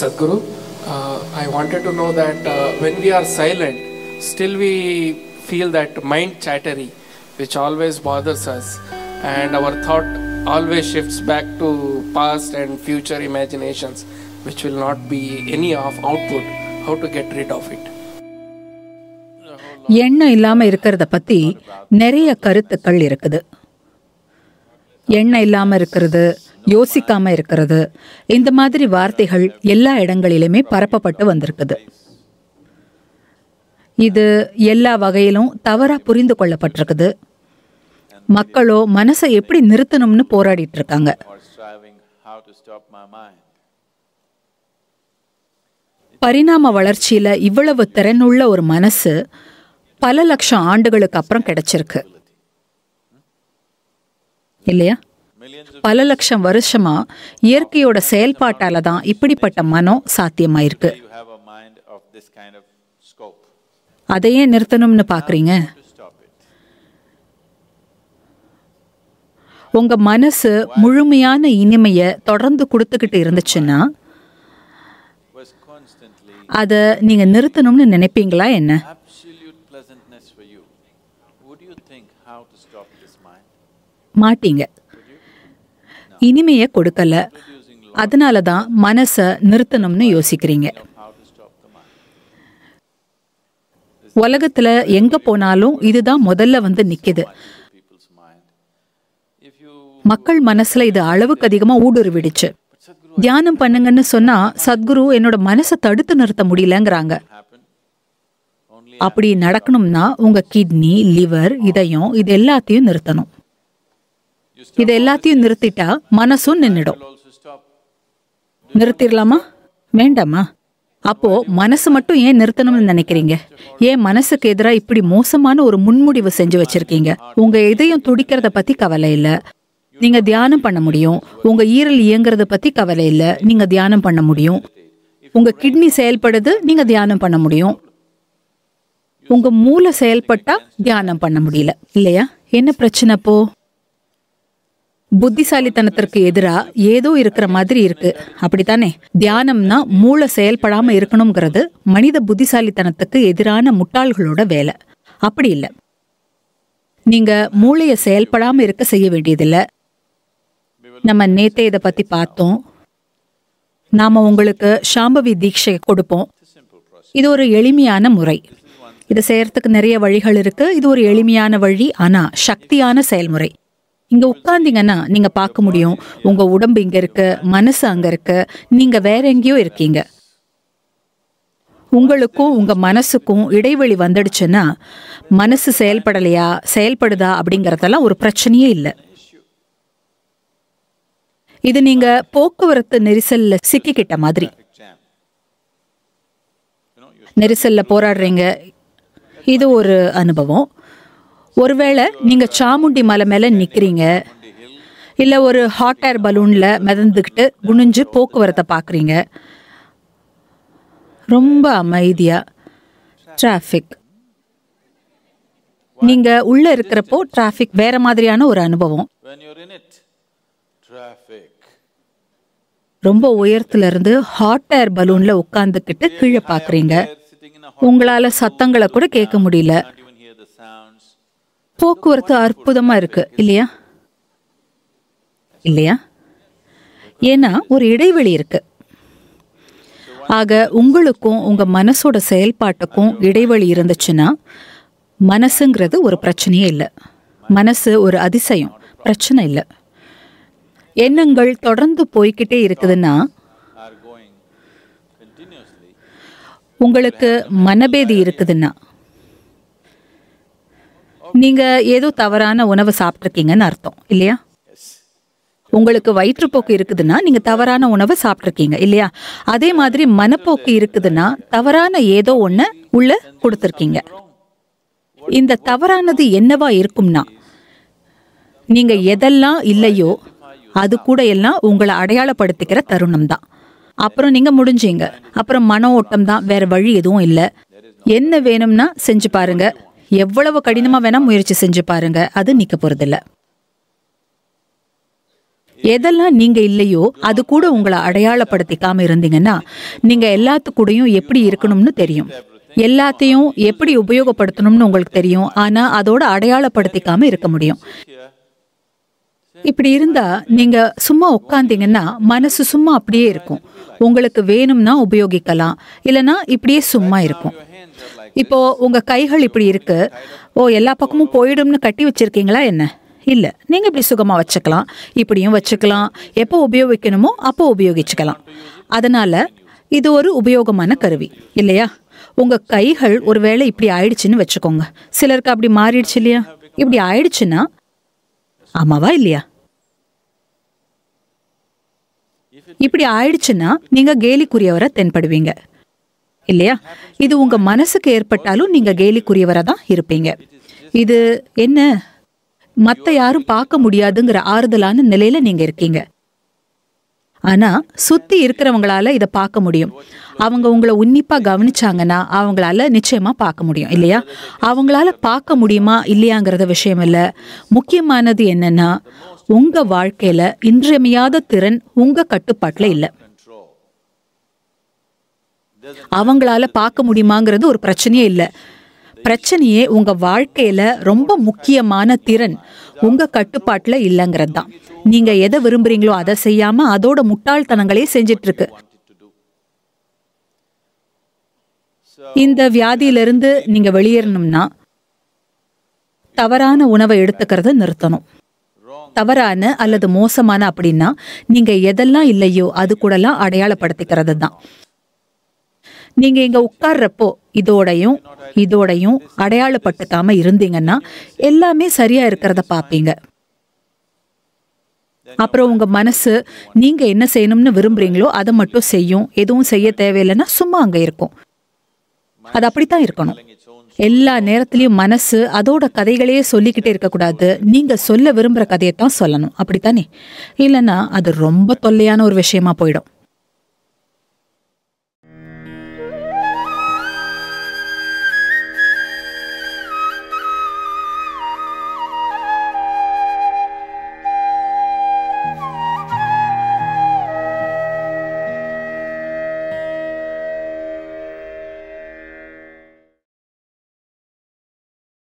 Sadhguru. Uh, I wanted to know that uh, when we are silent, still we feel that mind chattery, which always bothers us, and our thought always shifts back to past and future imaginations, which will not be any of output. How to get rid of it? எண்ணம் இல்லாமல் இருக்கிறத பற்றி நிறைய கருத்துக்கள் இருக்குது எண்ணம் இல்லாம இருக்கிறது யோசிக்காம இருக்கிறது. இந்த மாதிரி வார்த்தைகள் எல்லா இடங்களிலுமே பரப்பப்பட்டு வந்திருக்குது. இது எல்லா வகையிலும் தவறா புரிந்து கொள்ளப்பட்டிருக்குது. மக்களோ மனசை எப்படி நிறுத்தணும்னு போராடிட்டு இருக்காங்க. பரிணாம வளர்ச்சியில இவ்வளவு திறனுள்ள ஒரு மனசு பல லட்சம் ஆண்டுகளுக்கு அப்புறம் கிடைச்சிருக்கு. இல்லையா? பல லட்சம் வருஷமா இயற்கையோட செயல்பாட்டால தான் இப்படிப்பட்ட மனம் சாத்தியமாயிருக்கு. அதையே நிறுத்தணும்னு பாக்குறீங்க? உங்க மனசு முழுமையான இனிமைய தொடர்ந்து கொடுத்துக்கிட்டு இருந்துச்சுன்னா அத அதை நீங்க நிறுத்தணும்னு நினைப்பீங்களா என்ன? மாட்டீங்க. இனிமைய கொடுக்கல. அதனால தான் மனசை நிறுத்தணும்னு யோசிக்கிறீங்க. உலகத்தில் எங்கே உலகத்துல எங்க போனாலும் இதுதான் முதல்ல வந்து நிக்குது. மக்கள் மனசுல இது அளவுக்கு அதிகமா ஊடுருவிடுச்சு. தியானம் பண்ணுங்கன்னு சொன்னா சத்குரு என்னோட மனசை தடுத்து நிறுத்த முடியலங்கிறாங்க. அப்படி நடக்கணும்னா உங்க கிட்னி லிவர் இதயம் இது எல்லாத்தையும் நிறுத்தணும். இது எல்லாத்தையும் நிறுத்திட்டா மனசும் நின்னுடும் நிறுத்திடலாமா வேண்டாமா அப்போ மனசு மட்டும் ஏன் நிறுத்தணும்னு நினைக்கிறீங்க ஏன் மனசுக்கு எதிராக இப்படி மோசமான ஒரு முன்முடிவு செஞ்சு வச்சிருக்கீங்க உங்க இதயம் துடிக்கிறத பத்தி கவலை இல்ல நீங்க தியானம் பண்ண முடியும் உங்க ஈரல் இயங்குறத பத்தி கவலை இல்ல நீங்க தியானம் பண்ண முடியும் உங்க கிட்னி செயல்படுது நீங்க தியானம் பண்ண முடியும் உங்க மூளை செயல்பட்டா தியானம் பண்ண முடியல இல்லையா என்ன பிரச்சனை அப்போ புத்திசாலித்தனத்திற்கு எதிரா ஏதோ இருக்கிற மாதிரி இருக்கு. அப்படித்தானே? தியானம்னா மூளை செயல்படாம இருக்கணுங்கிறது மனித புத்திசாலித்தனத்துக்கு எதிரான முட்டாள்களோட வேலை. அப்படி இல்ல. நீங்க மூளைய செயல்படாம இருக்க செய்ய வேண்டியதில்ல. நம்ம நேத்தே இதை பத்தி பார்த்தோம். நாம உங்களுக்கு சாம்பவி தீட்சை கொடுப்போம். இது ஒரு எளிமையான முறை. இதை செய்யறதுக்கு நிறைய வழிகள் இருக்கு. இது ஒரு எளிமையான வழி ஆனா சக்தியான செயல்முறை. இங்க உட்கார்ந்தீங்கன்னா நீங்க பார்க்க முடியும். உங்க உடம்பு இங்க இருக்கு மனசு அங்க இருக்கு. நீங்க வேற எங்கேயோ இருக்கீங்க. உங்களுக்கும் உங்க மனசுக்கும் இடைவெளி வந்துடுச்சுன்னா மனசு செயல்படலையா செயல்படுதா அப்படிங்கறதெல்லாம் ஒரு பிரச்சனையே இல்லை. இது நீங்க போக்குவரத்து நெரிசல்ல சிக்கிக்கிட்ட மாதிரி. நெரிசல்ல போராடுறீங்க. இது ஒரு அனுபவம். ஒருவேளை நீங்க சாமுண்டி மலை மேல நிக்கிறீங்க இல்ல ஒரு ஹாட் ஏர் பலூன்ல மிதந்துக்கிட்டு குனிஞ்சு போக்குவரத்தை பாக்குறீங்க ரொம்ப அமைதியா டிராஃபிக் நீங்க உள்ள இருக்கிறப்போ டிராஃபிக் வேற மாதிரியான ஒரு அனுபவம். ரொம்ப உயரத்துல இருந்து ஹாட் ஏர் பலூன்ல உட்கார்ந்துக்கிட்டு கீழே a உங்களால சத்தங்களை கூட கேட்க முடியல. போக்குவரத்து அற்புதமா இருக்கு இல்லையா? இல்லையா? ஏன்னா ஒரு இடைவெளி இருக்கு. ஆக உங்களுக்கும் உங்க மனசோட செயல்பாட்டுக்கும் இடைவெளி இருந்துச்சுன்னா மனசுங்கிறது ஒரு பிரச்சனையே இல்லை. மனசு ஒரு அதிசயம் பிரச்சனை இல்லை. எண்ணங்கள் தொடர்ந்து போய்க்கிட்டே இருக்குதுன்னா உங்களுக்கு மனபேதி இருக்குதுன்னா நீங்க ஏதோ தவறான உணவு சாப்பிட்ருக்கீங்கன்னு அர்த்தம் இல்லையா? உங்களுக்கு வயிற்றுப்போக்கு இருக்குதுன்னா நீங்க தவறான உணவை சாப்பிட்ருக்கீங்க இல்லையா? அதே மாதிரி மனப்போக்கு இருக்குதுன்னா தவறான ஏதோ ஒன்று உள்ள கொடுத்துருக்கீங்க. இந்த தவறானது என்னவா இருக்கும்னா நீங்க எதெல்லாம் இல்லையோ அது கூட எல்லாம் உங்களை அடையாளப்படுத்திக்கிற தருணம் தான் அப்புறம் நீங்க முடிஞ்சீங்க. அப்புறம் மன ஓட்டம் தான் வேற வழி எதுவும் இல்லை. என்ன வேணும்னா செஞ்சு பாருங்க. எவ்வளவு கடினமா வேணா முயற்சி செஞ்சு பாருங்க. அது நிக்க போறதில்ல. எதெல்லாம் நீங்க இல்லையோ அது கூட உங்களை அடையாளப்படுத்திக்காம இருந்தீங்கன்னா நீங்க எல்லாத்து கூடயும் எப்படி இருக்கணும்னு தெரியும். எல்லாத்தையும் எப்படி உபயோகப்படுத்தணும்னு உங்களுக்கு தெரியும். ஆனா அதோட அடையாளப்படுத்திக்காம இருக்க முடியும். இப்படி இருந்தா நீங்க சும்மா உட்காந்தீங்கன்னா மனசு சும்மா அப்படியே இருக்கும். உங்களுக்கு வேணும்னா உபயோகிக்கலாம். இல்லனா இப்படியே சும்மா இருக்கும். இப்போ உங்க கைகள் இப்படி இருக்கு. ஓ எல்லா பக்கமும் போயிடும்னு கட்டி வச்சிருக்கீங்களா என்ன? இல்ல நீங்க இப்படி சுகமா வச்சுக்கலாம். இப்படியும் வச்சுக்கலாம். எப்போ உபயோகிக்கணுமோ அப்போ உபயோகிச்சுக்கலாம். அதனால இது ஒரு உபயோகமான கருவி இல்லையா? உங்க கைகள் ஒருவேளை இப்படி ஆயிடுச்சுன்னு வச்சுக்கோங்க. சிலருக்கு அப்படி மாறிடுச்சு இல்லையா? இப்படி ஆயிடுச்சுன்னா ஆமாவா இல்லையா? இப்படி ஆயிடுச்சுன்னா நீங்க கேலிக்குரியவரை தென்படுவீங்க. இல்லையா? இது உங்க மனசுக்கு ஏற்பட்டாலும் நீங்க கேலிக்குரியவராக தான் இருப்பீங்க. இது என்ன? மத்த யாரும் பார்க்க முடியாதுங்கிற ஆறுதலான நிலையில நீங்க இருக்கீங்க. ஆனா சுத்தி இருக்கிறவங்களால இதை பார்க்க முடியும். அவங்க உங்களை உன்னிப்பா கவனிச்சாங்கன்னா அவங்களால நிச்சயமா பார்க்க முடியும் இல்லையா? அவங்களால பார்க்க முடியுமா இல்லையாங்கிறத விஷயம் இல்ல. முக்கியமானது என்னன்னா உங்க வாழ்க்கையில இன்றியமையாத திறன் உங்க கட்டுப்பாட்டில் இல்ல. அவங்களால பார்க்க முடியுமாங்கிறது ஒரு பிரச்சனையே இல்ல. பிரச்சனையே உங்க வாழ்க்கையில ரொம்ப முக்கியமான திறன். உங்க கட்டுப்பாட்டுல இல்லைங்கிறது தான். நீங்க எதை விரும்புறீங்களோ அதை செய்யாம அதோட முட்டாள்தனங்களே செஞ்சிட்டு இருக்கு இந்த வியாதியிலிருந்து நீங்க வெளியேறணும்னா தவறான உணவை எடுத்துக்கிறத நிறுத்தணும். தவறான அல்லது மோசமான அப்படின்னா நீங்க எதெல்லாம் இல்லையோ அது கூடலாம் அடையாளப்படுத்திக்கிறது தான். நீங்க இங்க உட்கார்றப்போ இதோடையும் இதோடையும் அடையாளப்பட்டுக்காம இருந்தீங்கன்னா எல்லாமே சரியா இருக்கிறத பாப்பீங்க. அப்புறம் உங்க மனசு நீங்க என்ன செய்யணும்னு விரும்புறீங்களோ அதை மட்டும் செய்யும். எதுவும் செய்ய தேவையில்லைன்னா சும்மா அங்க இருக்கும். அது அப்படித்தான் இருக்கணும். எல்லா நேரத்திலயும் மனசு அதோட கதைகளையே சொல்லிக்கிட்டே இருக்கக்கூடாது. நீங்க சொல்ல விரும்புற கதையை தான் சொல்லணும். அப்படித்தானே? இல்லைன்னா அது ரொம்ப தொல்லையான ஒரு விஷயமா போயிடும்.